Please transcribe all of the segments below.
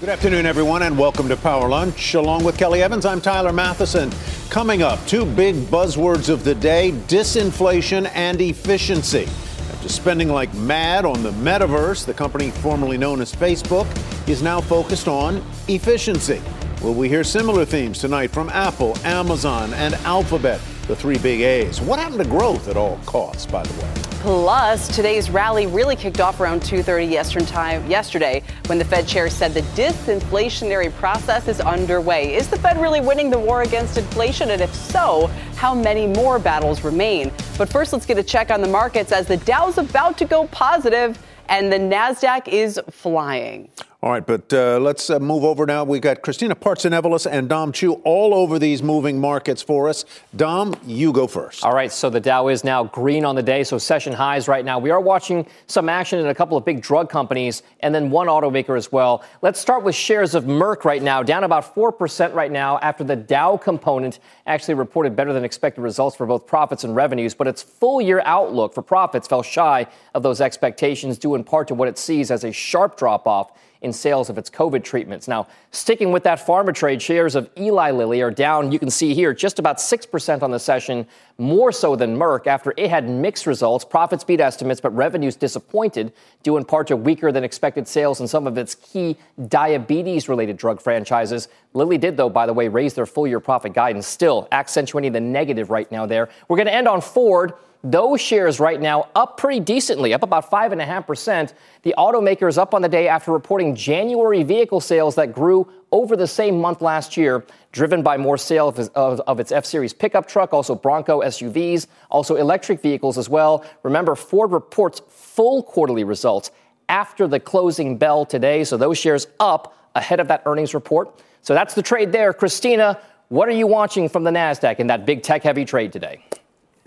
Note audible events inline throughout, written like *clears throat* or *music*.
Good afternoon, everyone, and welcome to Power Lunch. Along with Kelly Evans, I'm Tyler Mathisen. Coming up, two big buzzwords of the day disinflation and efficiency. After spending like mad on the metaverse, the company formerly known as Facebook is now focused on efficiency. Will we hear similar themes tonight from Apple, Amazon, and Alphabet, the three big A's? What happened to growth at all costs, by the way? Plus, today's rally really kicked off around 2:30 Eastern Time yesterday when the Fed chair said the disinflationary process is underway. Is the Fed really winning the war against inflation and if so, how many more battles remain? But first, let's get a check on the markets as the Dow's about to go positive and the Nasdaq is flying. All right, but uh, let's uh, move over now. We've got Christina Partsinevelos and Dom Chu all over these moving markets for us. Dom, you go first. All right, so the Dow is now green on the day, so session highs right now. We are watching some action in a couple of big drug companies and then one automaker as well. Let's start with shares of Merck right now, down about 4% right now after the Dow component actually reported better than expected results for both profits and revenues, but its full year outlook for profits fell shy of those expectations due in part to what it sees as a sharp drop off in sales of its COVID treatments. Now, sticking with that pharma trade, shares of Eli Lilly are down, you can see here, just about 6% on the session, more so than Merck after it had mixed results. Profits beat estimates, but revenues disappointed, due in part to weaker than expected sales in some of its key diabetes related drug franchises. Lilly did, though, by the way, raise their full year profit guidance, still accentuating the negative right now there. We're going to end on Ford. Those shares right now up pretty decently, up about 5.5%. The automaker is up on the day after reporting January vehicle sales that grew over the same month last year, driven by more sales of, of, of, its F Series pickup truck, also Bronco SUVs, also electric vehicles as well. Remember, Ford reports full quarterly results after the closing bell today, so those shares up ahead of that earnings report. So that's the trade there. Christina, what are you watching from the NASDAQ in that big tech heavy trade today?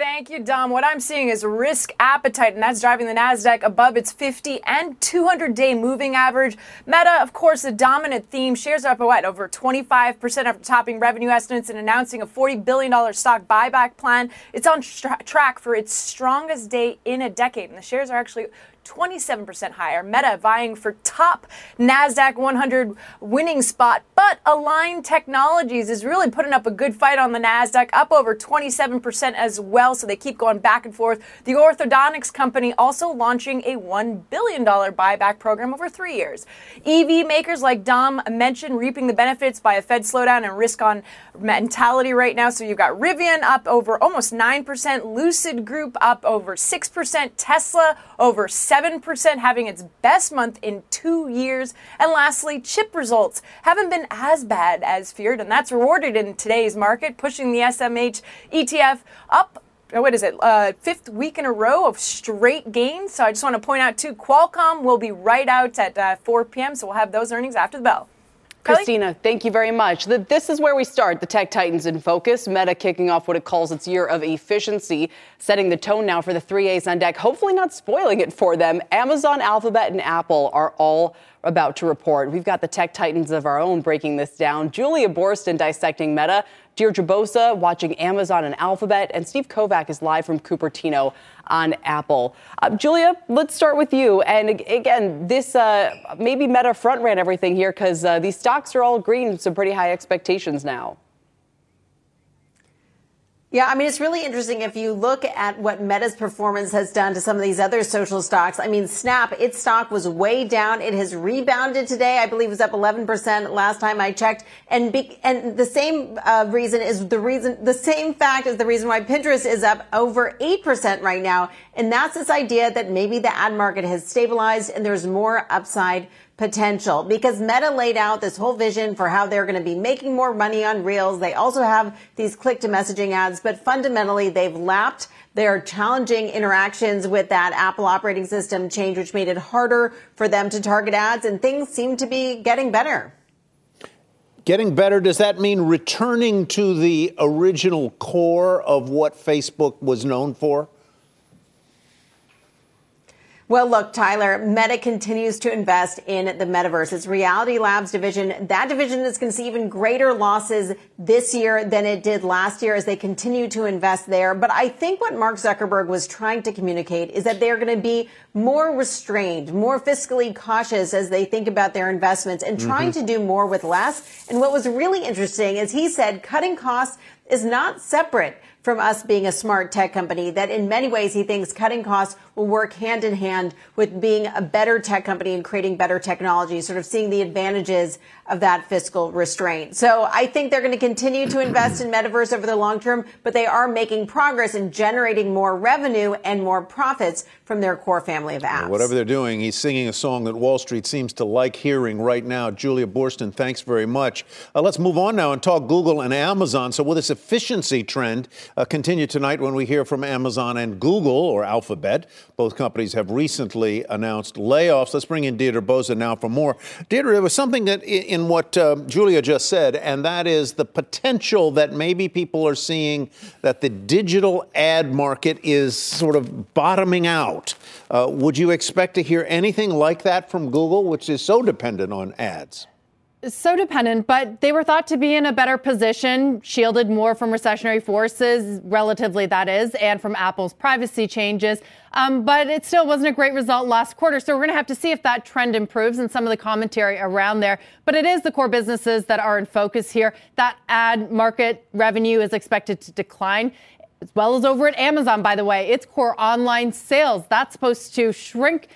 Thank you, Dom. What I'm seeing is risk appetite, and that's driving the NASDAQ above its 50 and 200 day moving average. Meta, of course, the dominant theme. Shares are up, what, over 25% after topping revenue estimates and announcing a $40 billion stock buyback plan. It's on tra- track for its strongest day in a decade, and the shares are actually 27% higher. Meta vying for top NASDAQ 100 winning spot, but Align Technologies is really putting up a good fight on the NASDAQ, up over 27% as well. So they keep going back and forth. The orthodontics company also launching a $1 billion buyback program over three years. EV makers like Dom mentioned reaping the benefits by a Fed slowdown and risk on mentality right now. So you've got Rivian up over almost 9%, Lucid Group up over 6%, Tesla over 7%, having its best month in two years. And lastly, chip results haven't been as bad as feared, and that's rewarded in today's market, pushing the SMH ETF up uh, what is it, uh, fifth week in a row of straight gains. So I just want to point out too, Qualcomm will be right out at uh, 4 p.m. So we'll have those earnings after the bell. Christina, thank you very much. This is where we start the Tech Titans in focus. Meta kicking off what it calls its year of efficiency, setting the tone now for the three A's on deck, hopefully not spoiling it for them. Amazon, Alphabet, and Apple are all about to report. We've got the Tech Titans of our own breaking this down. Julia Boorstin dissecting Meta, Deirdre Bosa watching Amazon and Alphabet, and Steve Kovach is live from Cupertino on Apple. Uh, Julia, let's start with you. And again, this uh, maybe Meta front ran everything here because uh, these stocks are all green, some pretty high expectations now. Yeah, I mean, it's really interesting if you look at what Meta's performance has done to some of these other social stocks. I mean, Snap, its stock was way down. It has rebounded today. I believe it was up 11% last time I checked. And be, and the same uh, reason is the reason, the same fact is the reason why Pinterest is up over 8% right now. And that's this idea that maybe the ad market has stabilized and there's more upside potential because Meta laid out this whole vision for how they're going to be making more money on Reels. They also have these click to messaging ads, but fundamentally they've lapped their challenging interactions with that Apple operating system change, which made it harder for them to target ads and things seem to be getting better. Getting better, does that mean returning to the original core of what Facebook was known for? Well, look, Tyler, Meta continues to invest in the metaverse. Its Reality Labs division, that division is going to see even greater losses this year than it did last year as they continue to invest there. But I think what Mark Zuckerberg was trying to communicate is that they're going to be more restrained, more fiscally cautious as they think about their investments and trying mm-hmm. to do more with less. And what was really interesting is he said cutting costs is not separate from us being a smart tech company that in many ways he thinks cutting costs work hand in hand with being a better tech company and creating better technology, sort of seeing the advantages of that fiscal restraint. So I think they're going to continue to invest in metaverse over the long term, but they are making progress in generating more revenue and more profits from their core family of apps. whatever they're doing, he's singing a song that Wall Street seems to like hearing right now. Julia Boorstin, thanks very much. Uh, let's move on now and talk Google and Amazon. So will this efficiency trend uh, continue tonight when we hear from Amazon and Google or Alphabet? Both companies have recently announced layoffs. Let's bring in Deirdre Bosa now for more. Deirdre, there was something that in what uh, Julia just said, and that is the potential that maybe people are seeing that the digital ad market is sort of bottoming out. Uh, would you expect to hear anything like that from Google, which is so dependent on ads? So dependent, but they were thought to be in a better position, shielded more from recessionary forces, relatively that is, and from Apple's privacy changes. Um, but it still wasn't a great result last quarter. So we're going to have to see if that trend improves and some of the commentary around there. But it is the core businesses that are in focus here. That ad market revenue is expected to decline. As well as over at Amazon, by the way, its core online sales, that's supposed to shrink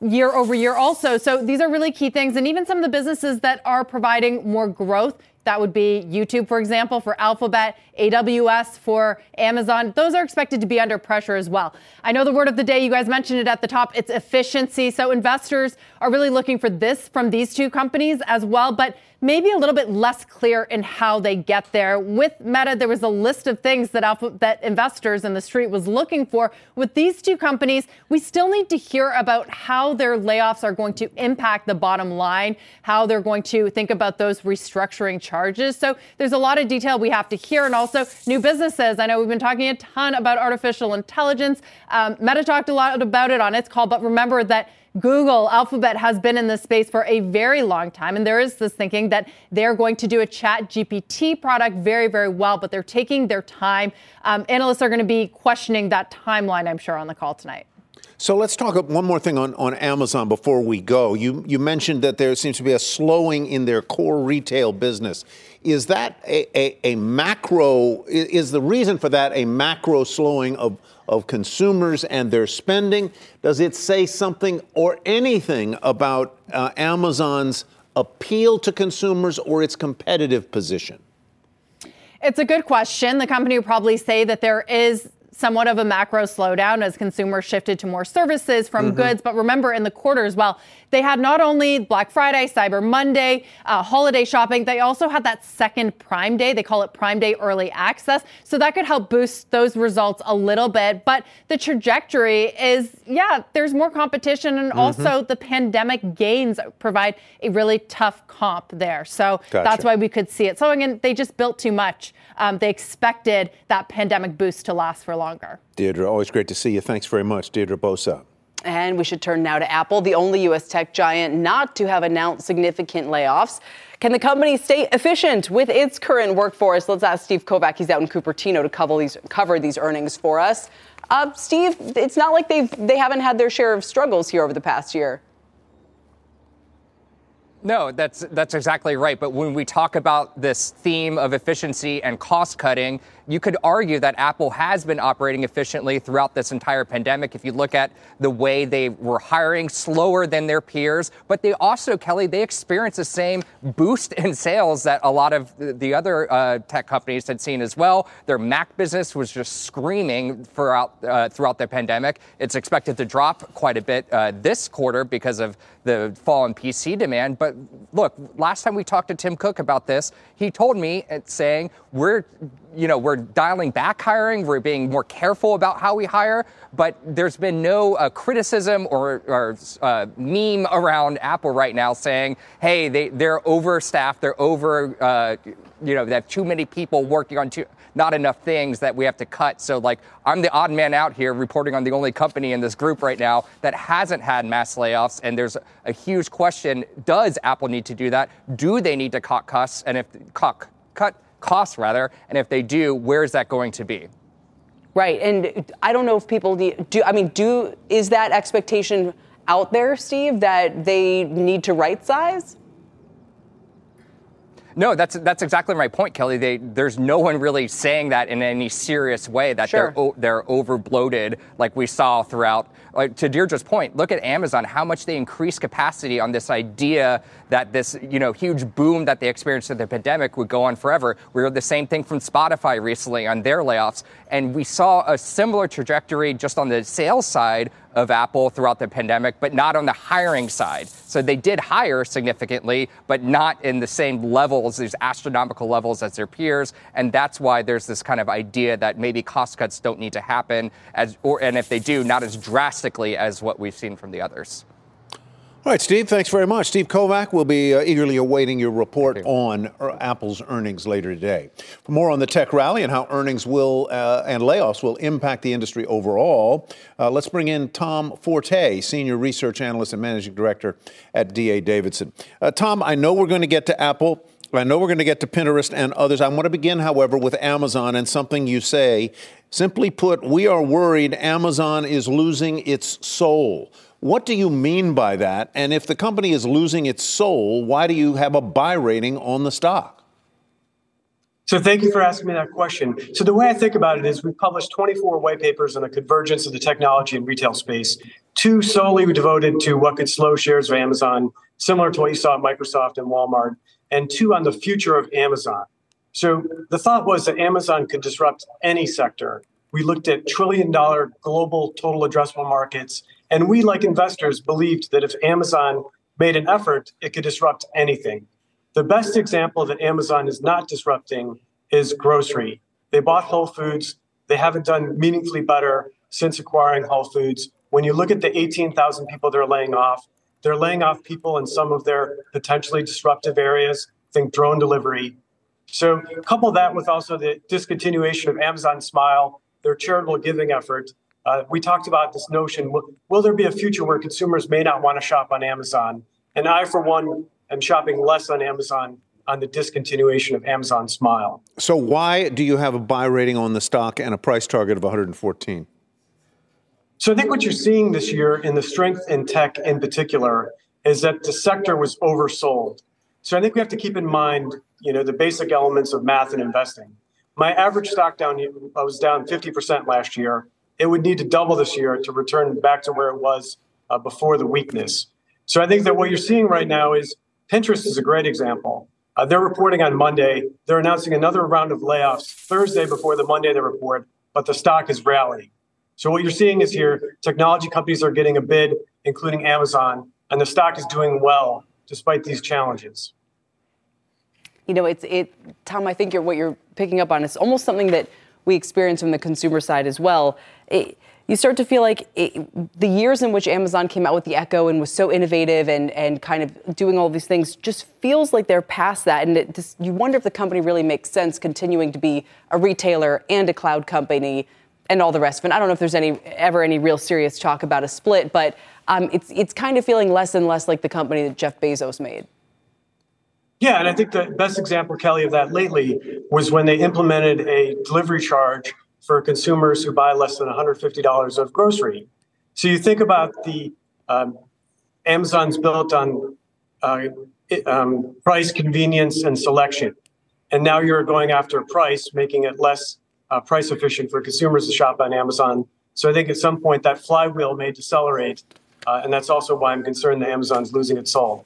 year over year also. So these are really key things. And even some of the businesses that are providing more growth, that would be YouTube, for example, for Alphabet, AWS for Amazon. Those are expected to be under pressure as well. I know the word of the day, you guys mentioned it at the top, it's efficiency. So investors are really looking for this from these two companies as well. But maybe a little bit less clear in how they get there. With Meta, there was a list of things that Alpha, that investors in the street was looking for. With these two companies, we still need to hear about how their layoffs are going to impact the bottom line, how they're going to think about those restructuring charges. So there's a lot of detail we have to hear, and also new businesses. I know we've been talking a ton about artificial intelligence. Um, Meta talked a lot about it on its call, but remember that Google, Alphabet has been in this space for a very long time. And there is this thinking that they're going to do a ChatGPT product very, very well, but they're taking their time. Um, analysts are going to be questioning that timeline, I'm sure, on the call tonight. So let's talk one more thing on, on Amazon before we go. You, you mentioned that there seems to be a slowing in their core retail business. Is that a, a, a macro, is the reason for that a macro slowing of, of consumers and their spending? Does it say something or anything about uh, Amazon's appeal to consumers or its competitive position? It's a good question. The company would probably say that there is somewhat of a macro slowdown as consumers shifted to more services from mm-hmm. goods. But remember, in the quarter as well, they had not only Black Friday, Cyber Monday, uh, holiday shopping, they also had that second Prime Day. They call it Prime Day Early Access. So that could help boost those results a little bit. But the trajectory is, yeah, there's more competition. And mm-hmm. also the pandemic gains provide a really tough comp there. So gotcha. that's why we could see it. So again, they just built too much. Um, they expected that pandemic boost to last for longer. Deirdre, always great to see you. Thanks very much, Deirdre Bosa. And we should turn now to Apple, the only U.S. tech giant not to have announced significant layoffs. Can the company stay efficient with its current workforce? Let's ask Steve Kovach. He's out in Cupertino to cover these, cover these earnings for us. Uh, Steve, it's not like they've they haven't had their share of struggles here over the past year. No, that's that's exactly right. But when we talk about this theme of efficiency and cost cutting, you could argue that Apple has been operating efficiently throughout this entire pandemic. If you look at the way they were hiring slower than their peers, but they also, Kelly, they experienced the same boost in sales that a lot of the other uh, tech companies had seen as well. Their Mac business was just screaming throughout uh, throughout the pandemic. It's expected to drop quite a bit uh, this quarter because of the fall in PC demand. But look, last time we talked to Tim Cook about this, he told me uh, saying we're you know, we're dialing back hiring. We're being more careful about how we hire. But there's been no uh, criticism or, or uh, meme around Apple right now saying, hey, they, they're overstaffed. They're over, uh, you know, they have too many people working on too, not enough things that we have to cut. So, like, I'm the odd man out here reporting on the only company in this group right now that hasn't had mass layoffs. And there's a huge question does Apple need to do that? Do they need to cut costs? And if cut, cut costs rather, and if they do, where is that going to be? Right, and I don't know if people do. I mean, do is that expectation out there, Steve, that they need to right size? No, that's that's exactly my point, Kelly. They, there's no one really saying that in any serious way that sure. they're they're over bloated like we saw throughout. Like, to Deirdre's point, look at Amazon, how much they increased capacity on this idea that this you know huge boom that they experienced in the pandemic would go on forever. We heard the same thing from Spotify recently on their layoffs, and we saw a similar trajectory just on the sales side of Apple throughout the pandemic, but not on the hiring side. So they did hire significantly, but not in the same levels, these astronomical levels as their peers. And that's why there's this kind of idea that maybe cost cuts don't need to happen, as, or, and if they do, not as drastically as what we've seen from the others. All right, Steve, thanks very much. Steve Kovach will be uh, eagerly awaiting your report on uh, Apple's earnings later today. For more on the tech rally and how earnings will uh, and layoffs will impact the industry overall, uh, let's bring in Tom Forte, Senior Research Analyst and Managing Director at DA Davidson. Uh, Tom, I know we're going to get to Apple. I know we're going to get to Pinterest and others. I want to begin, however, with Amazon and something you say. Simply put, we are worried Amazon is losing its soul. What do you mean by that? And if the company is losing its soul, why do you have a buy rating on the stock? So thank you for asking me that question. So the way I think about it is we published 24 white papers on the convergence of the technology and retail space, two solely devoted to what could slow shares of Amazon, similar to what you saw at Microsoft and Walmart, and two on the future of Amazon. So the thought was that Amazon could disrupt any sector. We looked at trillion dollar global total addressable markets and we, like investors, believed that if Amazon made an effort, it could disrupt anything. The best example that Amazon is not disrupting is grocery. They bought Whole Foods. They haven't done meaningfully better since acquiring Whole Foods. When you look at the 18,000 people they're laying off, they're laying off people in some of their potentially disruptive areas, think drone delivery. So, couple that with also the discontinuation of Amazon Smile, their charitable giving effort, uh, we talked about this notion will, will there be a future where consumers may not want to shop on Amazon? And I, for one, am shopping less on Amazon on the discontinuation of Amazon Smile. So, why do you have a buy rating on the stock and a price target of 114? So, I think what you're seeing this year in the strength in tech in particular is that the sector was oversold. So, I think we have to keep in mind, you know, the basic elements of math and investing. My average stock down I was down 50% last year it would need to double this year to return back to where it was uh, before the weakness. So I think that what you're seeing right now is Pinterest is a great example. Uh, they're reporting on Monday. They're announcing another round of layoffs Thursday before the Monday they report, but the stock is rallying. So what you're seeing is here technology companies are getting a bid, including Amazon, and the stock is doing well despite these challenges. You know, it's it, Tom. I think you're, what you're picking up on is almost something that we experience from the consumer side as well. It, you start to feel like it, the years in which Amazon came out with the Echo and was so innovative and, and kind of doing all these things just feels like they're past that. And just, you wonder if the company really makes sense continuing to be a retailer and a cloud company and all the rest of it. I don't know if there's any ever any real serious talk about a split, but um, it's, it's kind of feeling less and less like the company that Jeff Bezos made. Yeah, and I think the best example, Kelly, of that lately was when they implemented a delivery charge for consumers who buy less than $150 of grocery. So you think about the um, Amazon's built on uh, um, price, convenience, and selection. And now you're going after price, making it less uh, price efficient for consumers to shop on Amazon. So I think at some point that flywheel may decelerate. Uh, and that's also why I'm concerned that Amazon's losing its soul.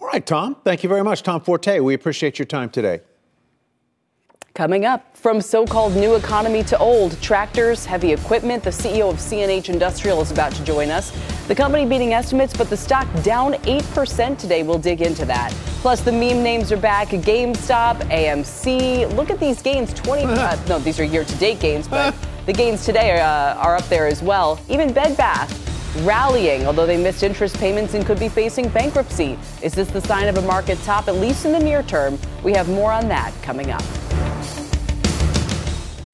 All right, Tom. Thank you very much. Tom Forte, we appreciate your time today. Coming up, from so called new economy to old, tractors, heavy equipment, the CEO of CNH Industrial is about to join us. The company beating estimates, but the stock down 8% today. We'll dig into that. Plus, the meme names are back GameStop, AMC. Look at these gains 20. *laughs* Uh, no, these are year to date gains, but *laughs* the gains today uh, are up there as well. Even Bed Bath rallying, although they missed interest payments and could be facing bankruptcy. Is this the sign of a market top, at least in the near term? We have more on that coming up.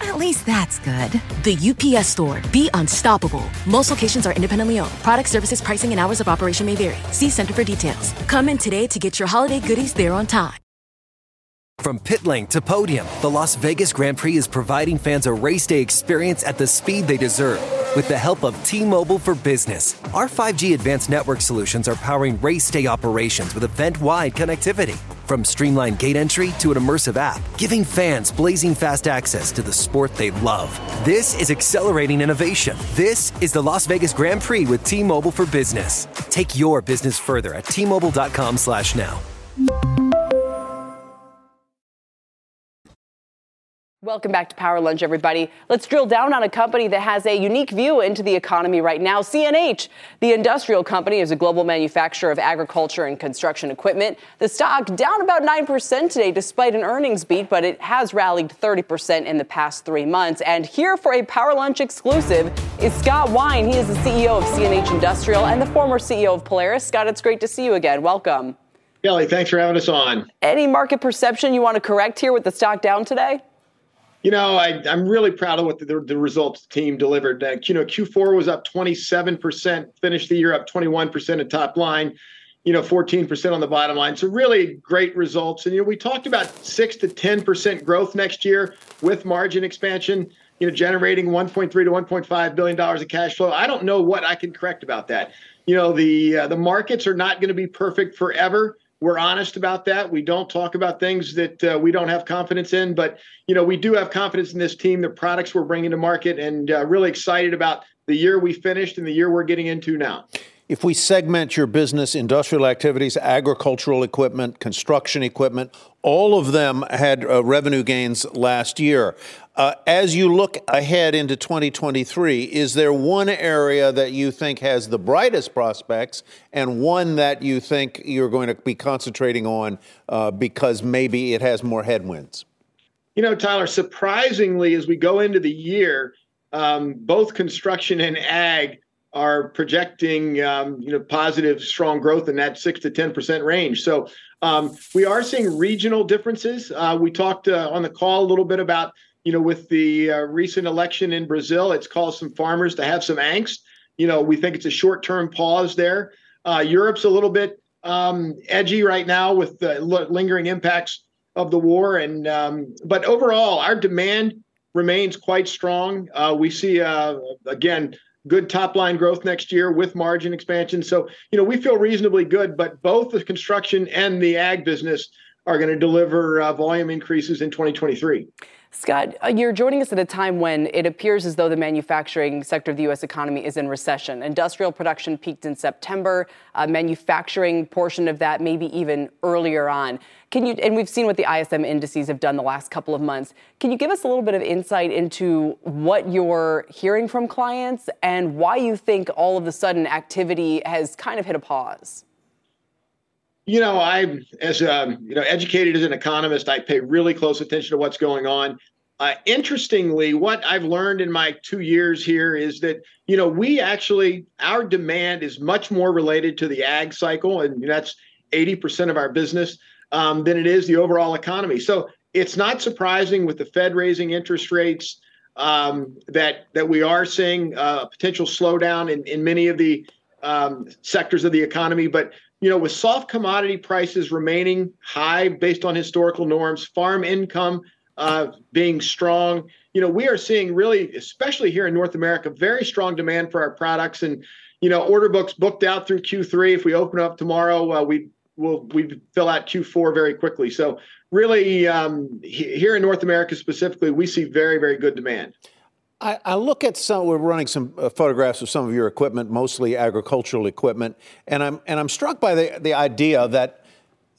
At least that's good. The UPS store. Be unstoppable. Most locations are independently owned. Product services, pricing, and hours of operation may vary. See Center for details. Come in today to get your holiday goodies there on time. From pit lane to podium, the Las Vegas Grand Prix is providing fans a race day experience at the speed they deserve. With the help of T Mobile for Business, our 5G advanced network solutions are powering race day operations with event wide connectivity. From streamlined gate entry to an immersive app, giving fans blazing fast access to the sport they love. This is accelerating innovation. This is the Las Vegas Grand Prix with T Mobile for Business. Take your business further at T Welcome back to Power Lunch, everybody. Let's drill down on a company that has a unique view into the economy right now. CNH, the industrial company, is a global manufacturer of agriculture and construction equipment. The stock down about 9% today despite an earnings beat, but it has rallied 30% in the past three months. And here for a Power Lunch exclusive is Scott Wine. He is the CEO of CNH Industrial and the former CEO of Polaris. Scott, it's great to see you again. Welcome. Kelly, thanks for having us on. Any market perception you want to correct here with the stock down today? You know, I, am really proud of what the, the, results the team delivered. Uh, you know, Q4 was up 27%, finished the year up 21% at top line, you know, 14% on the bottom line. So really great results. And, you know, we talked about 6 to 10% growth next year with margin expansion, you know, generating 1.3 to 1.5 billion dollars of cash flow. I don't know what I can correct about that. You know, the uh, the markets are not going to be perfect forever we're honest about that. We don't talk about things that uh, we don't have confidence in, but you know we do have confidence in this team, the products we're bringing to market, and uh, really excited about the year we finished and the year we're getting into now. If we segment your business, industrial activities, agricultural equipment, construction equipment, all of them had uh, revenue gains last year. Uh, as you look ahead into 2023, is there one area that you think has the brightest prospects and one that you think you're going to be concentrating on uh, because maybe it has more headwinds? You know, Tyler, surprisingly, as we go into the year, um, both construction and ag are projecting um, you know positive strong growth in that six to ten percent range. So um, we are seeing regional differences. Uh, we talked uh, on the call a little bit about you know with the uh, recent election in Brazil, it's caused some farmers to have some angst. You know we think it's a short term pause there. Uh, Europe's a little bit um, edgy right now with the lingering impacts of the war, and um, but overall our demand remains quite strong. Uh, we see uh, again good top line growth next year with margin expansion. So, you know, we feel reasonably good, but both the construction and the ag business are going to deliver uh, volume increases in 2023. Scott, uh, you're joining us at a time when it appears as though the manufacturing sector of the U.S. economy is in recession. Industrial production peaked in September, uh, manufacturing portion of that maybe even earlier on. Can you, and we've seen what the ISM indices have done the last couple of months. Can you give us a little bit of insight into what you're hearing from clients and why you think all of a sudden activity has kind of hit a pause? You know, I, as a, you know, educated as an economist, I pay really close attention to what's going on. Uh, interestingly, what I've learned in my two years here is that you know we actually our demand is much more related to the ag cycle, and that's eighty percent of our business um, than it is the overall economy. So it's not surprising with the Fed raising interest rates um, that that we are seeing a potential slowdown in, in many of the um, sectors of the economy. But you know, with soft commodity prices remaining high based on historical norms, farm income uh, being strong, you know, we are seeing really, especially here in North America, very strong demand for our products. And you know, order books booked out through Q3. If we open up tomorrow, uh, we will we fill out Q4 very quickly. So really, um, he, here in North America specifically, we see very very good demand. I, I, look at some. We're running some uh, photographs of some of your equipment, mostly agricultural equipment, and I'm and I'm struck by the the idea that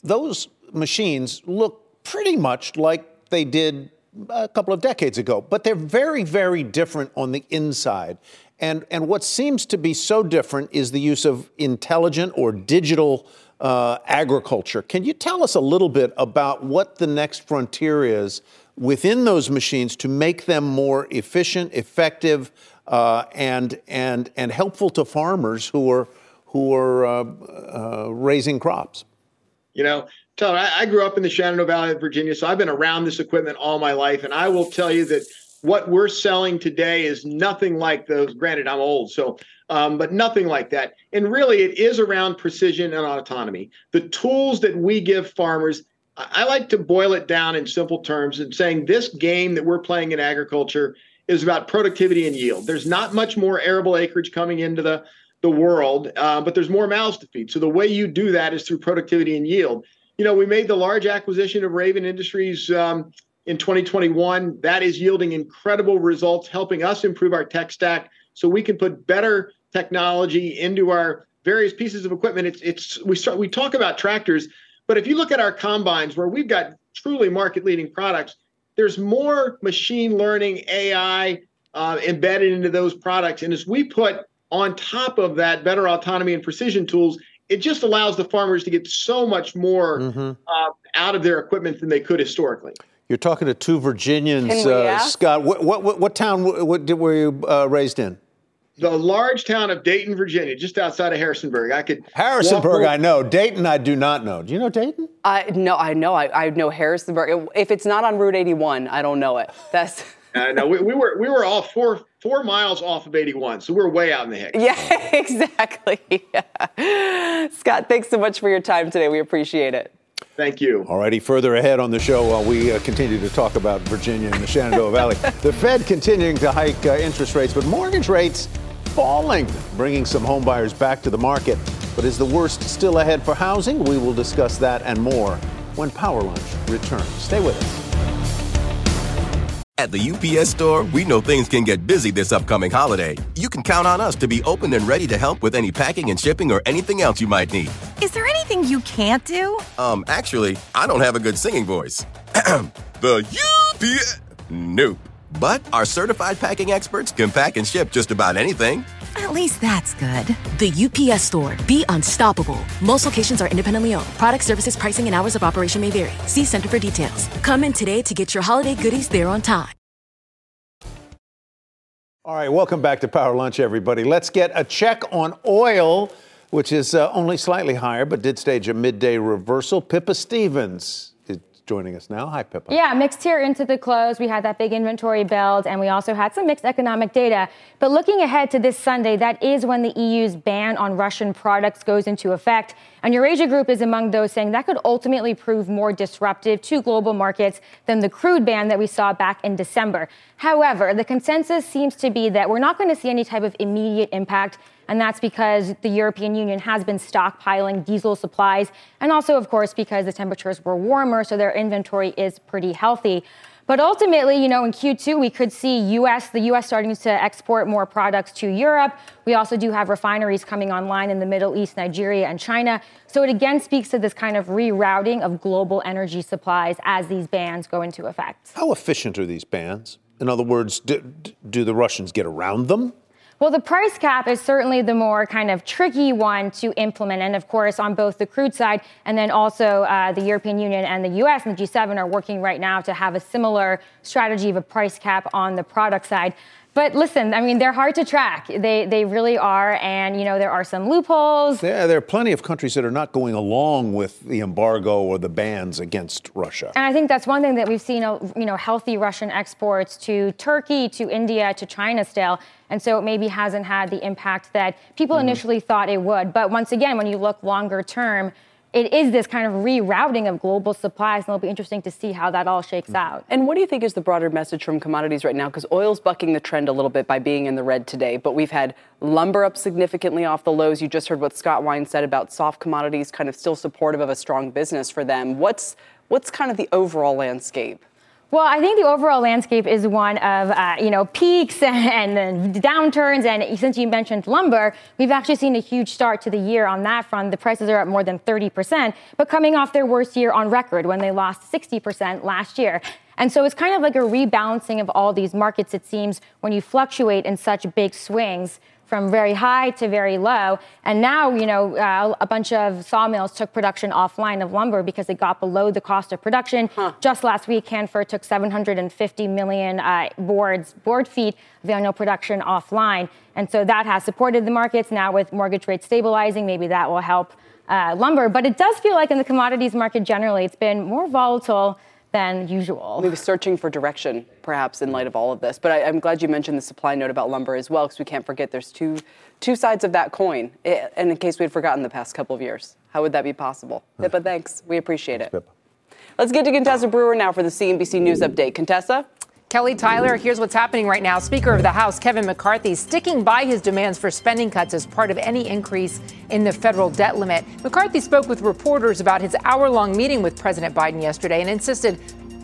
those machines look pretty much like they did a couple of decades ago, but they're very, very different on the inside. And and what seems to be so different is the use of intelligent or digital uh, agriculture. Can you tell us a little bit about what the next frontier is within those machines to make them more efficient, effective, uh, and and and helpful to farmers who are who are uh, uh, raising crops. You know, Tyler, I, I grew up in the Shenandoah Valley of Virginia, so I've been around this equipment all my life, and I will tell you that what we're selling today is nothing like those. Granted, I'm old, so um, but nothing like that. And really, it is around precision and autonomy. The tools that we give farmers I like to boil it down in simple terms and saying this game that we're playing in agriculture is about productivity and yield. There's not much more arable acreage coming into the the world, uh, but there's more mouths to feed. So the way you do that is through productivity and yield. You know, we made the large acquisition of Raven Industries um, in 2021. That is yielding incredible results, helping us improve our tech stack so we can put better technology into our various pieces of equipment. It's it's we start we talk about tractors but if you look at our combines where we've got truly market leading products, there's more machine learning AI uh, embedded into those products. And as we put on top of that better autonomy and precision tools, it just allows the farmers to get so much more mm-hmm. uh, out of their equipment than they could historically. You're talking to two Virginians, uh, Scott. What, what, what, what town what, were you uh, raised in? The large town of Dayton, Virginia, just outside of Harrisonburg. I could Harrisonburg, I know. Dayton, I do not know. Do you know Dayton? I no, I know. I, I know Harrisonburg. If it's not on Route 81, I don't know it. That's. *laughs* uh, no, we, we, were we were all four four miles off of 81, so we're way out in the heck. Yeah, *laughs* exactly. Yeah. *laughs* Scott, thanks so much for your time today. We appreciate it. Thank you. All righty, further ahead on the show, while we uh, continue to talk about Virginia and the Shenandoah Valley, the Fed continuing to hike uh, interest rates, but mortgage rates falling, bringing some homebuyers back to the market. But is the worst still ahead for housing? We will discuss that and more when Power Lunch returns. Stay with us. At the UPS store, we know things can get busy this upcoming holiday. You can count on us to be open and ready to help with any packing and shipping or anything else you might need. Is there anything you can't do? Um, actually, I don't have a good singing voice. *clears throat* the UPS. Nope. But our certified packing experts can pack and ship just about anything. At least that's good. The UPS store. Be unstoppable. Most locations are independently owned. Product services, pricing, and hours of operation may vary. See Center for details. Come in today to get your holiday goodies there on time. All right, welcome back to Power Lunch, everybody. Let's get a check on oil, which is uh, only slightly higher, but did stage a midday reversal. Pippa Stevens joining us now. Hi, Pippa. Yeah, mixed here into the close. We had that big inventory build, and we also had some mixed economic data. But looking ahead to this Sunday, that is when the EU's ban on Russian products goes into effect. And Eurasia Group is among those saying that could ultimately prove more disruptive to global markets than the crude ban that we saw back in December. However, the consensus seems to be that we're not going to see any type of immediate impact and that's because the European Union has been stockpiling diesel supplies, and also, of course, because the temperatures were warmer, so their inventory is pretty healthy. But ultimately, you know, in Q2, we could see US, the US starting to export more products to Europe. We also do have refineries coming online in the Middle East, Nigeria, and China. So it again speaks to this kind of rerouting of global energy supplies as these bans go into effect. How efficient are these bans? In other words, do, do the Russians get around them? Well, the price cap is certainly the more kind of tricky one to implement. And of course, on both the crude side and then also uh, the European Union and the US and the G7 are working right now to have a similar strategy of a price cap on the product side. But listen, I mean, they're hard to track. They, they really are. And, you know, there are some loopholes. Yeah, there are plenty of countries that are not going along with the embargo or the bans against Russia. And I think that's one thing that we've seen, you know, healthy Russian exports to Turkey, to India, to China still. And so it maybe hasn't had the impact that people mm-hmm. initially thought it would. But once again, when you look longer term, it is this kind of rerouting of global supplies, and it'll be interesting to see how that all shakes mm. out. And what do you think is the broader message from commodities right now? Because oil's bucking the trend a little bit by being in the red today, but we've had lumber up significantly off the lows. You just heard what Scott Wine said about soft commodities, kind of still supportive of a strong business for them. What's what's kind of the overall landscape? Well, I think the overall landscape is one of uh, you know peaks *laughs* and, and downturns. And since you mentioned lumber, we've actually seen a huge start to the year on that front. The prices are up more than 30 percent, but coming off their worst year on record when they lost 60 percent last year. And so it's kind of like a rebalancing of all these markets. It seems when you fluctuate in such big swings from very high to very low. And now, you know, uh, a bunch of sawmills took production offline of lumber because it got below the cost of production. Huh. Just last week, Canfor took 750 million uh, boards, board feet of annual production offline. And so that has supported the markets. Now, with mortgage rates stabilizing, maybe that will help uh, lumber. But it does feel like in the commodities market generally, it's been more volatile than usual. Maybe searching for direction, perhaps, in light of all of this. But I, am glad you mentioned the supply note about lumber as well, because we can't forget there's two two sides of that coin. It, and in case we had forgotten the past couple of years, how would that be possible? Pippa, thanks. We appreciate it. Let's get to Contessa Brewer now for the CNBC News Update. Contessa? Kelly Tyler, here's what's happening right now. Speaker of the House, Kevin McCarthy, sticking by his demands for spending cuts as part of any increase in the federal debt limit. McCarthy spoke with reporters about his hour long meeting with President Biden yesterday and insisted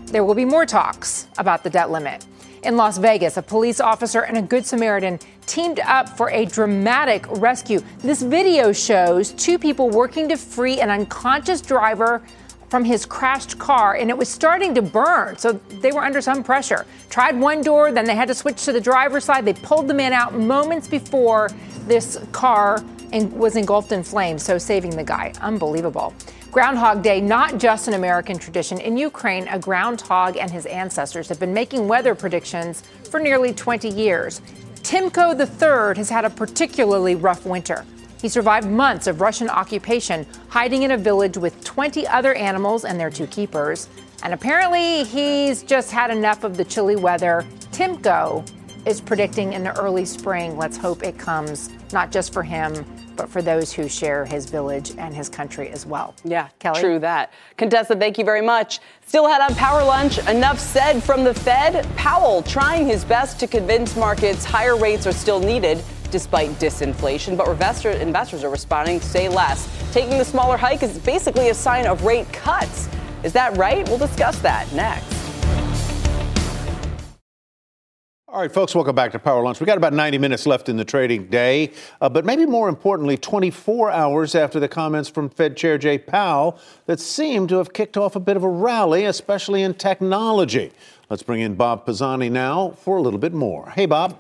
there will be more talks about the debt limit. In Las Vegas, a police officer and a Good Samaritan teamed up for a dramatic rescue. This video shows two people working to free an unconscious driver from his crashed car and it was starting to burn. So they were under some pressure. Tried one door, then they had to switch to the driver's side. They pulled the man out moments before this car was engulfed in flames, so saving the guy. Unbelievable. Groundhog Day, not just an American tradition. In Ukraine, a groundhog and his ancestors have been making weather predictions for nearly 20 years. Timko III has had a particularly rough winter. He survived months of Russian occupation, hiding in a village with 20 other animals and their two keepers. And apparently, he's just had enough of the chilly weather. Timko is predicting in the early spring. Let's hope it comes, not just for him, but for those who share his village and his country as well. Yeah, Kelly? true that. Contessa, thank you very much. Still had on Power Lunch. Enough said from the Fed. Powell trying his best to convince markets higher rates are still needed despite disinflation. But investor, investors are responding to say less. Taking the smaller hike is basically a sign of rate cuts. Is that right? We'll discuss that next. All right, folks, welcome back to Power Lunch. We got about 90 minutes left in the trading day, uh, but maybe more importantly, 24 hours after the comments from Fed Chair Jay Powell that seem to have kicked off a bit of a rally, especially in technology. Let's bring in Bob Pisani now for a little bit more. Hey, Bob.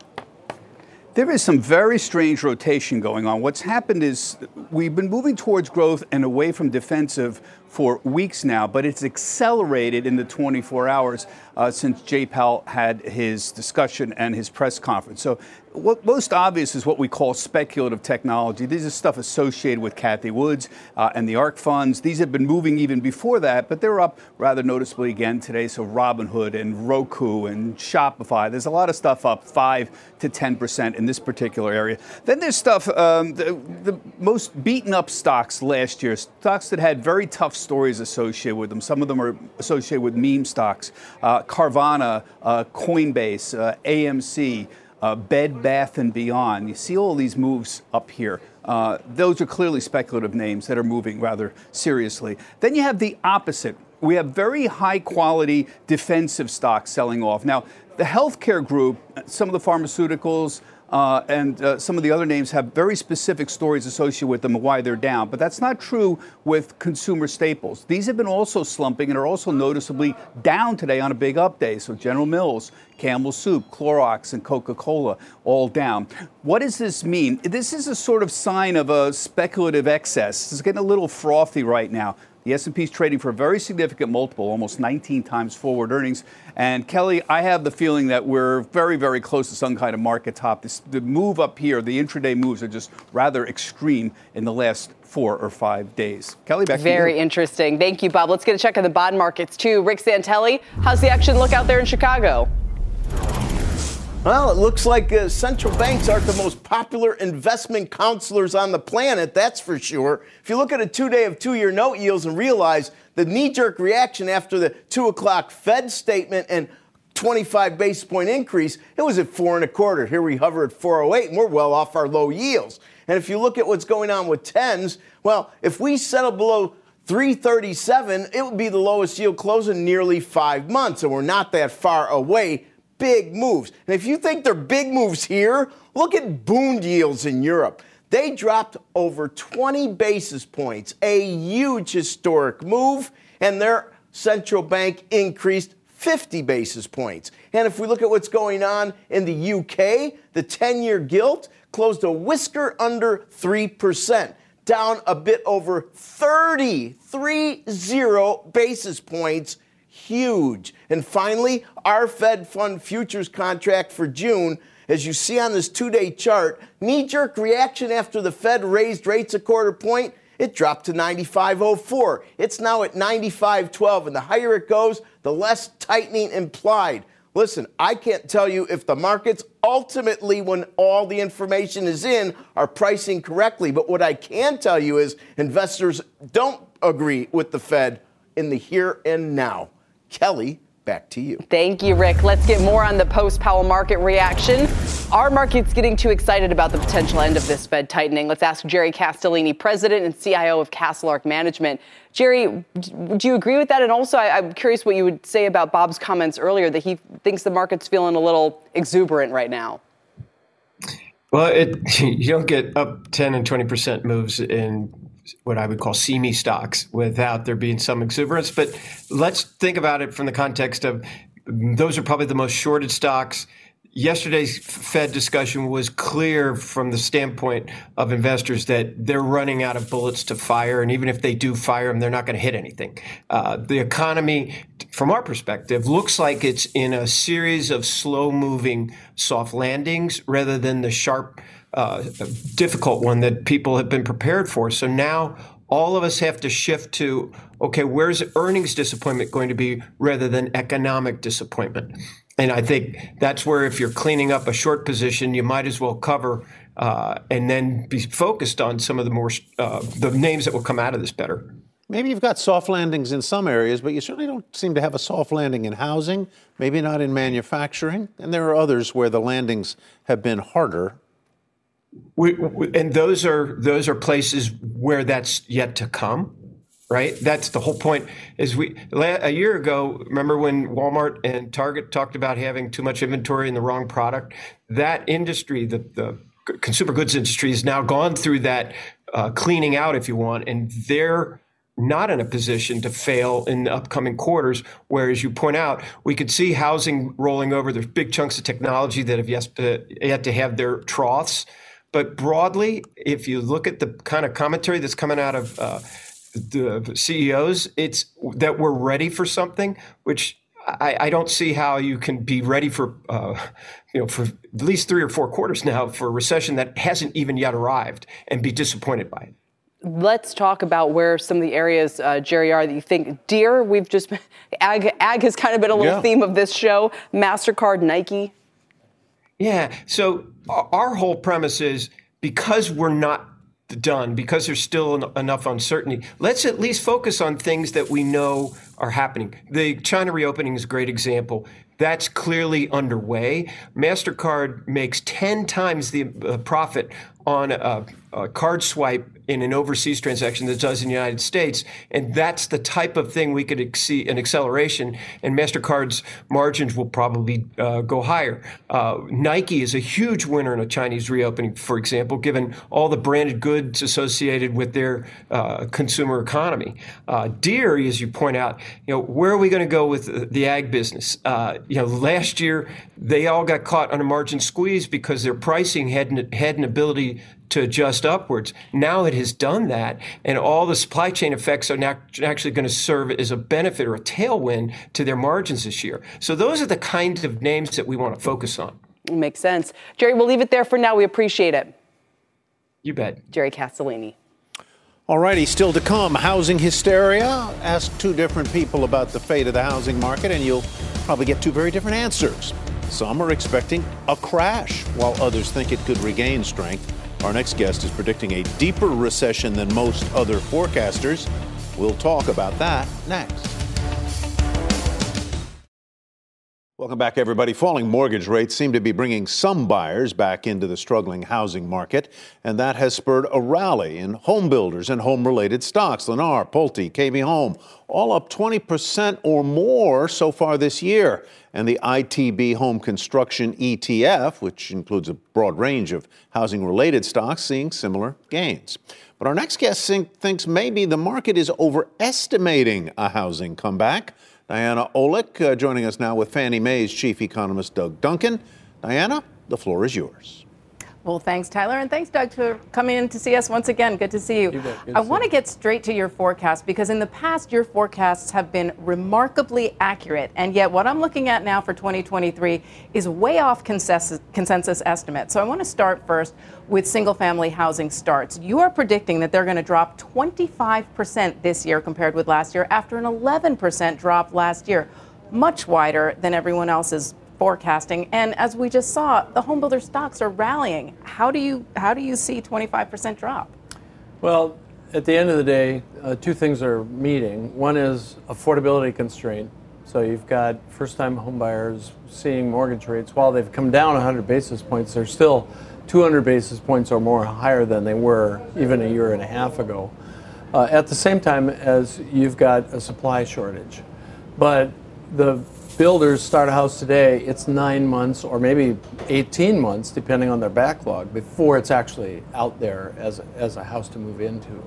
There is some very strange rotation going on. What's happened is we've been moving towards growth and away from defensive for weeks now, but it's accelerated in the 24 hours uh, since Jay Powell had his discussion and his press conference. So what most obvious is what we call speculative technology. This is stuff associated with Cathie Woods uh, and the ARK funds. These have been moving even before that, but they're up rather noticeably again today. So Robinhood and Roku and Shopify. There's a lot of stuff up five to 10 percent in this particular area. Then there's stuff um, the, the most beaten up stocks last year, stocks that had very tough stories associated with them. Some of them are associated with meme stocks. Uh, Carvana, uh, Coinbase, uh, AMC uh, Bed Bath and Beyond. You see all these moves up here. Uh, those are clearly speculative names that are moving rather seriously. Then you have the opposite. We have very high quality defensive stocks selling off. Now, the healthcare group, some of the pharmaceuticals, uh, and uh, some of the other names have very specific stories associated with them and why they're down. But that's not true with consumer staples. These have been also slumping and are also noticeably down today on a big up day. So General Mills, Campbell Soup, Clorox, and Coca Cola all down. What does this mean? This is a sort of sign of a speculative excess. It's getting a little frothy right now. The S&P is trading for a very significant multiple, almost 19 times forward earnings. And Kelly, I have the feeling that we're very, very close to some kind of market top. This, the move up here, the intraday moves are just rather extreme in the last four or five days. Kelly, back Very interesting. Thank you, Bob. Let's get a check on the bond markets, too. Rick Santelli, how's the action look out there in Chicago? Well, it looks like uh, central banks aren't the most popular investment counselors on the planet, that's for sure. If you look at a two day of two year note yields and realize the knee jerk reaction after the two o'clock Fed statement and 25 basis point increase, it was at four and a quarter. Here we hover at 408, and we're well off our low yields. And if you look at what's going on with tens, well, if we settle below 337, it would be the lowest yield close in nearly five months, and we're not that far away. Big moves. And if you think they're big moves here, look at bond yields in Europe. They dropped over 20 basis points, a huge historic move, and their central bank increased 50 basis points. And if we look at what's going on in the UK, the 10 year gilt closed a whisker under 3%, down a bit over 30, 30 basis points. Huge. And finally, our Fed Fund futures contract for June as you see on this two day chart, knee jerk reaction after the Fed raised rates a quarter point, it dropped to 95.04. It's now at 95.12, and the higher it goes, the less tightening implied. Listen, I can't tell you if the markets ultimately, when all the information is in, are pricing correctly. But what I can tell you is investors don't agree with the Fed in the here and now. Kelly, back to you. Thank you, Rick. Let's get more on the post Powell market reaction. Our markets getting too excited about the potential end of this Fed tightening? Let's ask Jerry Castellini, president and CIO of CastleArk Management. Jerry, do you agree with that? And also, I, am curious what you would say about Bob's comments earlier that he thinks the market's feeling a little exuberant right now. Well, it, *laughs* you don't get up 10 and 20% moves in what I would call SEME stocks without there being some exuberance. But let's think about it from the context of those are probably the most shorted stocks. Yesterday's Fed discussion was clear from the standpoint of investors that they're running out of bullets to fire. And even if they do fire them, they're not going to hit anything. Uh, the economy, from our perspective, looks like it's in a series of slow moving soft landings rather than the sharp uh, difficult one that people have been prepared for. So now all of us have to shift to okay, where's earnings disappointment going to be rather than economic disappointment? And I think that's where if you're cleaning up a short position, you might as well cover uh, and then be focused on some of the more uh, the names that will come out of this better. Maybe you've got soft landings in some areas, but you certainly don't seem to have a soft landing in housing, maybe not in manufacturing. And there are others where the landings have been harder we, we, and those are those are places where that's yet to come, right? That's the whole point. Is we a year ago, remember when Walmart and Target talked about having too much inventory in the wrong product? That industry, the the consumer goods industry, has now gone through that uh, cleaning out, if you want, and they're not in a position to fail in the upcoming quarters. Whereas you point out, we could see housing rolling over. There's big chunks of technology that have yet to, yet to have their troughs. But broadly, if you look at the kind of commentary that's coming out of uh, the CEOs, it's that we're ready for something, which I, I, don't see how you can be ready for, uh, you know, for at least three or four quarters now for a recession that hasn't even yet arrived and be disappointed by it. Let's talk about where some of the areas, uh, Jerry, are that you think Deere. We've just *laughs* ag, ag has kind of been a little yeah. theme of this show. Mastercard, Nike. Yeah. So our whole premise is because we're not done, because there's still enough uncertainty, let's at least focus on things that we know are happening. The China reopening is a great example. That's clearly underway. MasterCard makes 10 times the uh, profit on a, a card swipe in an overseas transaction that does in the United States. And that's the type of thing we could see an acceleration, and MasterCard's margins will probably uh, go higher. Uh, Nike is a huge winner in a Chinese reopening, for example, given all the branded goods associated with their uh, consumer economy. Uh, Deere, as you point out, you know, where are we going to go with the ag business? Uh, you know, last year they all got caught on a margin squeeze because their pricing had an, had an ability to adjust upwards. Now it has done that, and all the supply chain effects are now actually going to serve as a benefit or a tailwind to their margins this year. So those are the kinds of names that we want to focus on. Makes sense. Jerry, we'll leave it there for now. We appreciate it. You bet. Jerry Castellini. All righty, still to come. Housing hysteria. Ask two different people about the fate of the housing market, and you'll probably get two very different answers. Some are expecting a crash, while others think it could regain strength. Our next guest is predicting a deeper recession than most other forecasters. We'll talk about that next. Welcome back, everybody. Falling mortgage rates seem to be bringing some buyers back into the struggling housing market, and that has spurred a rally in home builders and home related stocks. Lennar, Pulte, KB Home, all up 20% or more so far this year. And the ITB Home Construction ETF, which includes a broad range of housing related stocks, seeing similar gains. But our next guest thinks maybe the market is overestimating a housing comeback. Diana Olick uh, joining us now with Fannie Mae's chief economist Doug Duncan. Diana, the floor is yours. Well, thanks, Tyler, and thanks, Doug, for coming in to see us once again. Good to see you. you I want to get straight to your forecast because in the past, your forecasts have been remarkably accurate, and yet what I'm looking at now for 2023 is way off consensus, consensus estimate. So I want to start first with single family housing starts. You are predicting that they're going to drop 25% this year compared with last year after an 11% drop last year, much wider than everyone else's forecasting. And as we just saw, the homebuilder stocks are rallying. How do you how do you see 25% drop? Well, at the end of the day, uh, two things are meeting. One is affordability constraint. So you've got first-time homebuyers seeing mortgage rates while they've come down 100 basis points, they're still 200 basis points or more higher than they were even a year and a half ago. Uh, at the same time as you've got a supply shortage. But the builders start a house today, it's nine months or maybe 18 months, depending on their backlog, before it's actually out there as, as a house to move into.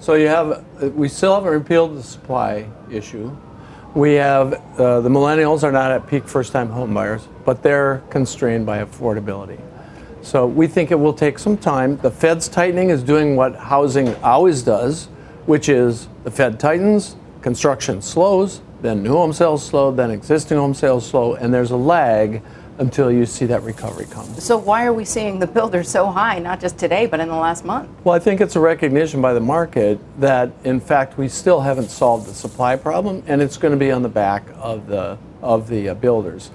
So you have, we still haven't repealed the supply issue. We have, uh, the millennials are not at peak first time home buyers, but they're constrained by affordability. So we think it will take some time. The Fed's tightening is doing what housing always does, which is the Fed tightens, construction slows, then new home sales slow, then existing home sales slow, and there's a lag until you see that recovery come. So why are we seeing the builders so high, not just today, but in the last month? Well, I think it's a recognition by the market that, in fact, we still haven't solved the supply problem, and it's going to be on the back of the of the uh, builders.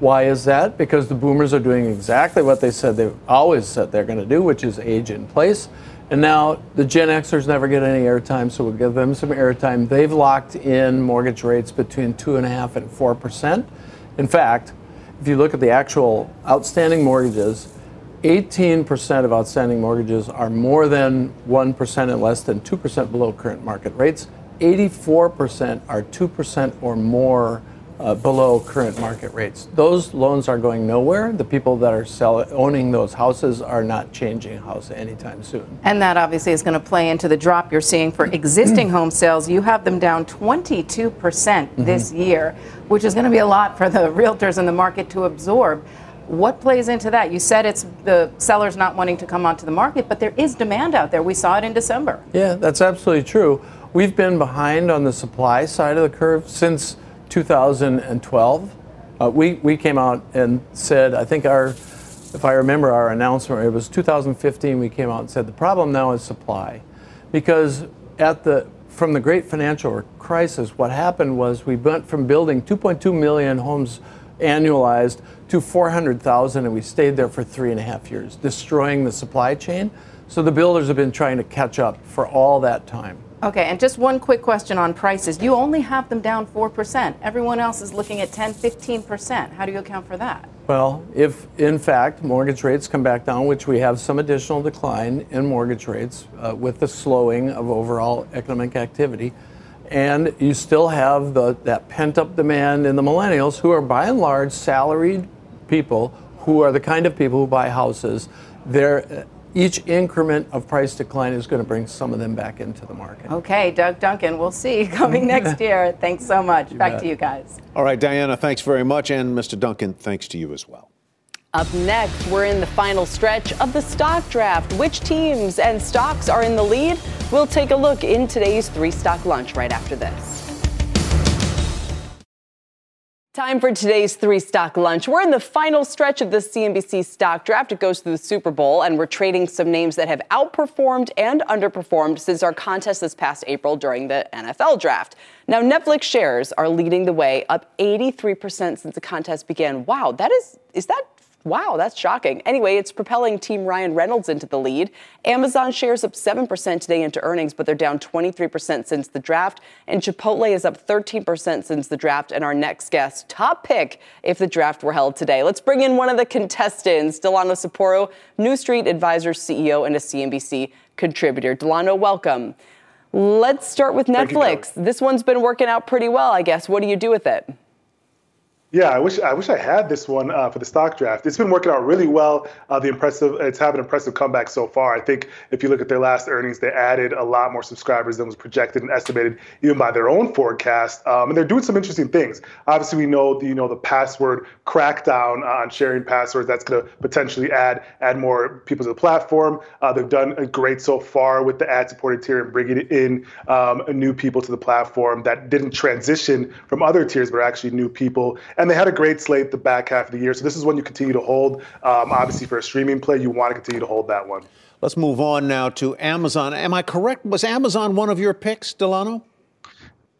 Why is that? Because the boomers are doing exactly what they said they always said they're going to do, which is age in place. And now the Gen Xers never get any airtime, so we'll give them some airtime. They've locked in mortgage rates between two and a half and four percent. In fact, if you look at the actual outstanding mortgages, 18% of outstanding mortgages are more than 1% and less than 2% below current market rates. 84% are 2% or more uh, below current market rates. Those loans are going nowhere. The people that are sell- owning those houses are not changing house anytime soon. And that obviously is going to play into the drop you're seeing for existing home sales. You have them down 22% mm-hmm. this year, which is going to be a lot for the realtors in the market to absorb. What plays into that? You said it's the sellers not wanting to come onto the market, but there is demand out there. We saw it in December. Yeah, that's absolutely true. We've been behind on the supply side of the curve since 2012, uh, we, we came out and said, I think our, if I remember our announcement, it was 2015, we came out and said the problem now is supply. Because at the, from the great financial crisis, what happened was we went from building 2.2 million homes annualized to 400,000, and we stayed there for three and a half years, destroying the supply chain. So the builders have been trying to catch up for all that time. Okay, and just one quick question on prices. You only have them down 4%. Everyone else is looking at 10, 15%. How do you account for that? Well, if in fact mortgage rates come back down, which we have some additional decline in mortgage rates uh, with the slowing of overall economic activity, and you still have the, that pent up demand in the millennials who are by and large salaried people who are the kind of people who buy houses. They're each increment of price decline is going to bring some of them back into the market. Okay, Doug Duncan, we'll see you *laughs* coming next *laughs* year. Thanks so much. You back bet. to you guys. All right, Diana, thanks very much. And Mr. Duncan, thanks to you as well. Up next, we're in the final stretch of the stock draft. Which teams and stocks are in the lead? We'll take a look in today's three stock lunch right after this. Time for today's three stock lunch. We're in the final stretch of the CNBC stock draft. It goes through the Super Bowl, and we're trading some names that have outperformed and underperformed since our contest this past April during the NFL draft. Now, Netflix shares are leading the way, up 83% since the contest began. Wow, that is, is that Wow, that's shocking. Anyway, it's propelling Team Ryan Reynolds into the lead. Amazon shares up 7% today into earnings, but they're down 23% since the draft. And Chipotle is up 13% since the draft. And our next guest, top pick if the draft were held today. Let's bring in one of the contestants, Delano Saporu, New Street Advisors CEO and a CNBC contributor. Delano, welcome. Let's start with Netflix. This one's been working out pretty well, I guess. What do you do with it? Yeah, I wish I wish I had this one uh, for the stock draft. It's been working out really well. Uh, the impressive, it's had an impressive comeback so far. I think if you look at their last earnings, they added a lot more subscribers than was projected and estimated, even by their own forecast. Um, and they're doing some interesting things. Obviously, we know the, you know the password crackdown on sharing passwords. That's going to potentially add add more people to the platform. Uh, they've done great so far with the ad-supported tier and bringing in um, new people to the platform that didn't transition from other tiers, but are actually new people. And they had a great slate the back half of the year. So this is one you continue to hold. Um, obviously, for a streaming play, you want to continue to hold that one. Let's move on now to Amazon. Am I correct? Was Amazon one of your picks, Delano?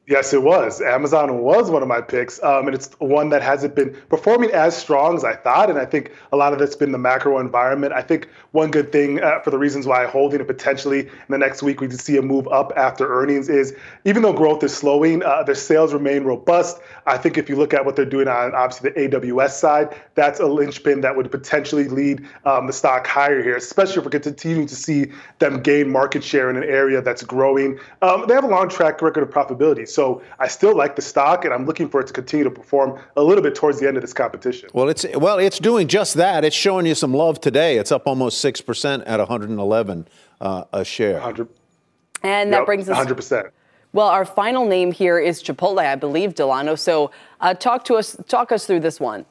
Yes, it was. Amazon was one of my picks, um, and it's one that hasn't been performing as strong as I thought. And I think a lot of that's been the macro environment. I think one good thing uh, for the reasons why I holding it potentially in the next week we could see a move up after earnings is even though growth is slowing, uh, their sales remain robust. I think if you look at what they're doing on obviously the AWS side, that's a linchpin that would potentially lead um, the stock higher here, especially if we're continuing to see them gain market share in an area that's growing. Um, they have a long track record of profitability. So I still like the stock, and I'm looking for it to continue to perform a little bit towards the end of this competition. Well, it's well, it's doing just that. It's showing you some love today. It's up almost six percent at 111 uh, a share. 100. And that Yep, brings us 100%. Well, our final name here is Chipotle, I believe, Delano. So uh, talk to us, talk us through this one.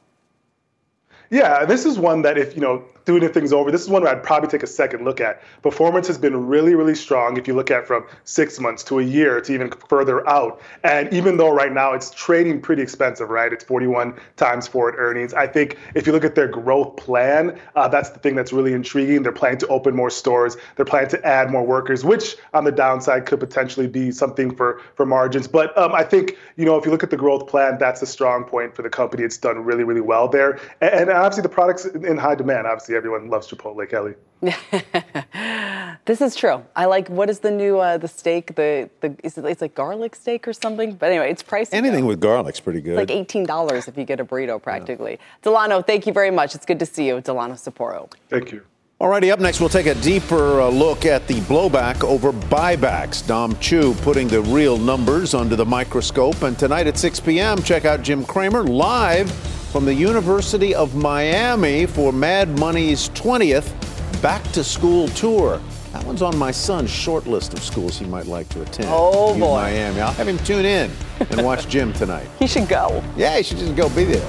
Yeah, this is one that if you know doing things over, this is one where I'd probably take a second look at. Performance has been really, really strong if you look at from six months to a year to even further out. And even though right now it's trading pretty expensive, right? It's 41 times forward earnings. I think if you look at their growth plan, uh, that's the thing that's really intriguing. They're planning to open more stores. They're planning to add more workers, which on the downside could potentially be something for for margins. But um, I think you know if you look at the growth plan, that's a strong point for the company. It's done really, really well there. And, and obviously the product's in high demand. Obviously everyone loves Chipotle, Kelly. *laughs* This is true. I like what is the new uh, the steak? The the is it, it's like garlic steak or something. But anyway, it's pricey. though. Anything with garlic's pretty good. It's like eighteen dollars if you get a burrito, practically. Delano, thank you very much. It's good to see you, Delano Saporu. Thank you. Alrighty, up next, we'll take a deeper uh, look at the blowback over buybacks. Dom Chu putting the real numbers under the microscope. And tonight at 6 p.m., check out Jim Cramer live from the University of Miami for Mad Money's 20th Back to School Tour. That one's on my son's short list of schools he might like to attend. Oh, boy. Miami. I'll have him tune in and watch *laughs* Jim tonight. He should go. Yeah, he should just go be there.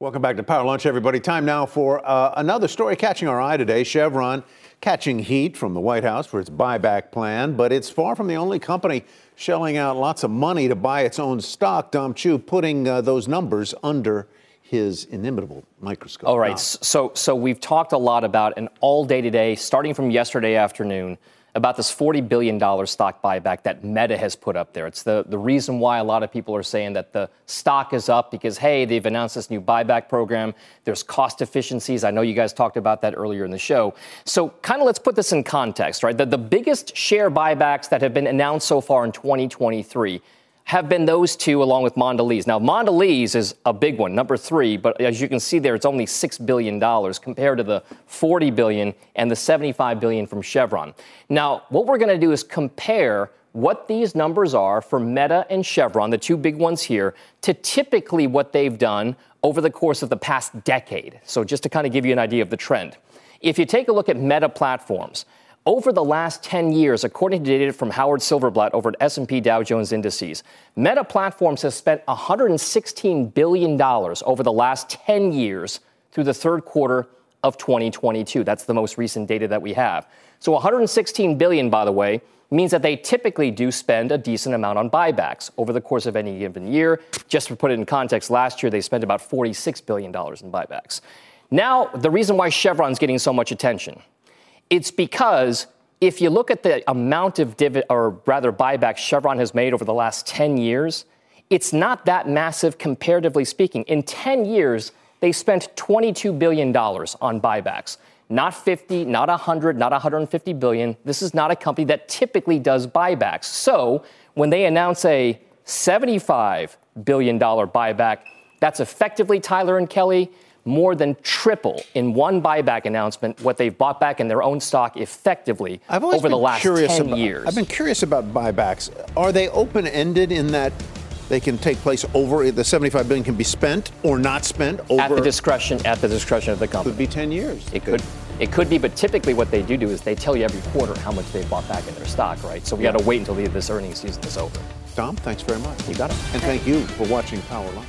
Welcome back to Power Lunch, everybody. Time now for uh, another story catching our eye today. Chevron catching heat from the White House for its buyback plan, but it's far from the only company shelling out lots of money to buy its own stock. Dom Chu putting uh, those numbers under his inimitable microscope. All right. S- So, so we've talked a lot about and all day today, starting from yesterday afternoon, about this $40 billion stock buyback that Meta has put up there. It's the, the reason why a lot of people are saying that the stock is up because, hey, they've announced this new buyback program. There's cost efficiencies. I know you guys talked about that earlier in the show. So, kind of let's put this in context, right? The, the biggest share buybacks that have been announced so far in 2023 have been those two along with Mondelez. Now, Mondelez is a big one, number three, but as you can see there, it's only $6 billion compared to the 40 billion and the 75 billion from Chevron. Now, what we're going to do is compare what these numbers are for Meta and Chevron, the two big ones here, to typically what they've done over the course of the past decade. So just to kind of give you an idea of the trend. If you take a look at Meta platforms, over the last 10 years, according to data from Howard Silverblatt over at S&P Dow Jones Indices, Meta Platforms has spent $116 billion over the last 10 years through the third quarter of 2022. That's the most recent data that we have. So 116 billion, by the way, means that they typically do spend a decent amount on buybacks over the course of any given year. Just to put it in context, last year they spent about $46 billion in buybacks. Now, the reason why Chevron's getting so much attention, it's because if you look at the amount of divi- or rather buybacks Chevron has made over the last 10 years, it's not that massive comparatively speaking. In 10 years, they spent $22 billion on buybacks. Not 50, not 100, not 150 billion. This is not a company that typically does buybacks. So when they announce a $75 billion buyback, that's effectively, Tyler and Kelly, more than triple in one buyback announcement what they've bought back in their own stock effectively over the last 10 about, years. I've been curious about buybacks. Are they open ended in that they can take place over the 75 billion can be spent or not spent over at the discretion at the discretion of the company. Could be 10 years. It could it could be, but typically what they do do is they tell you every quarter how much they've bought back in their stock, right? So we Yeah. got to wait until the, this earnings season is over. Dom, thanks very much. You got it. And thank you for watching Power Lunch.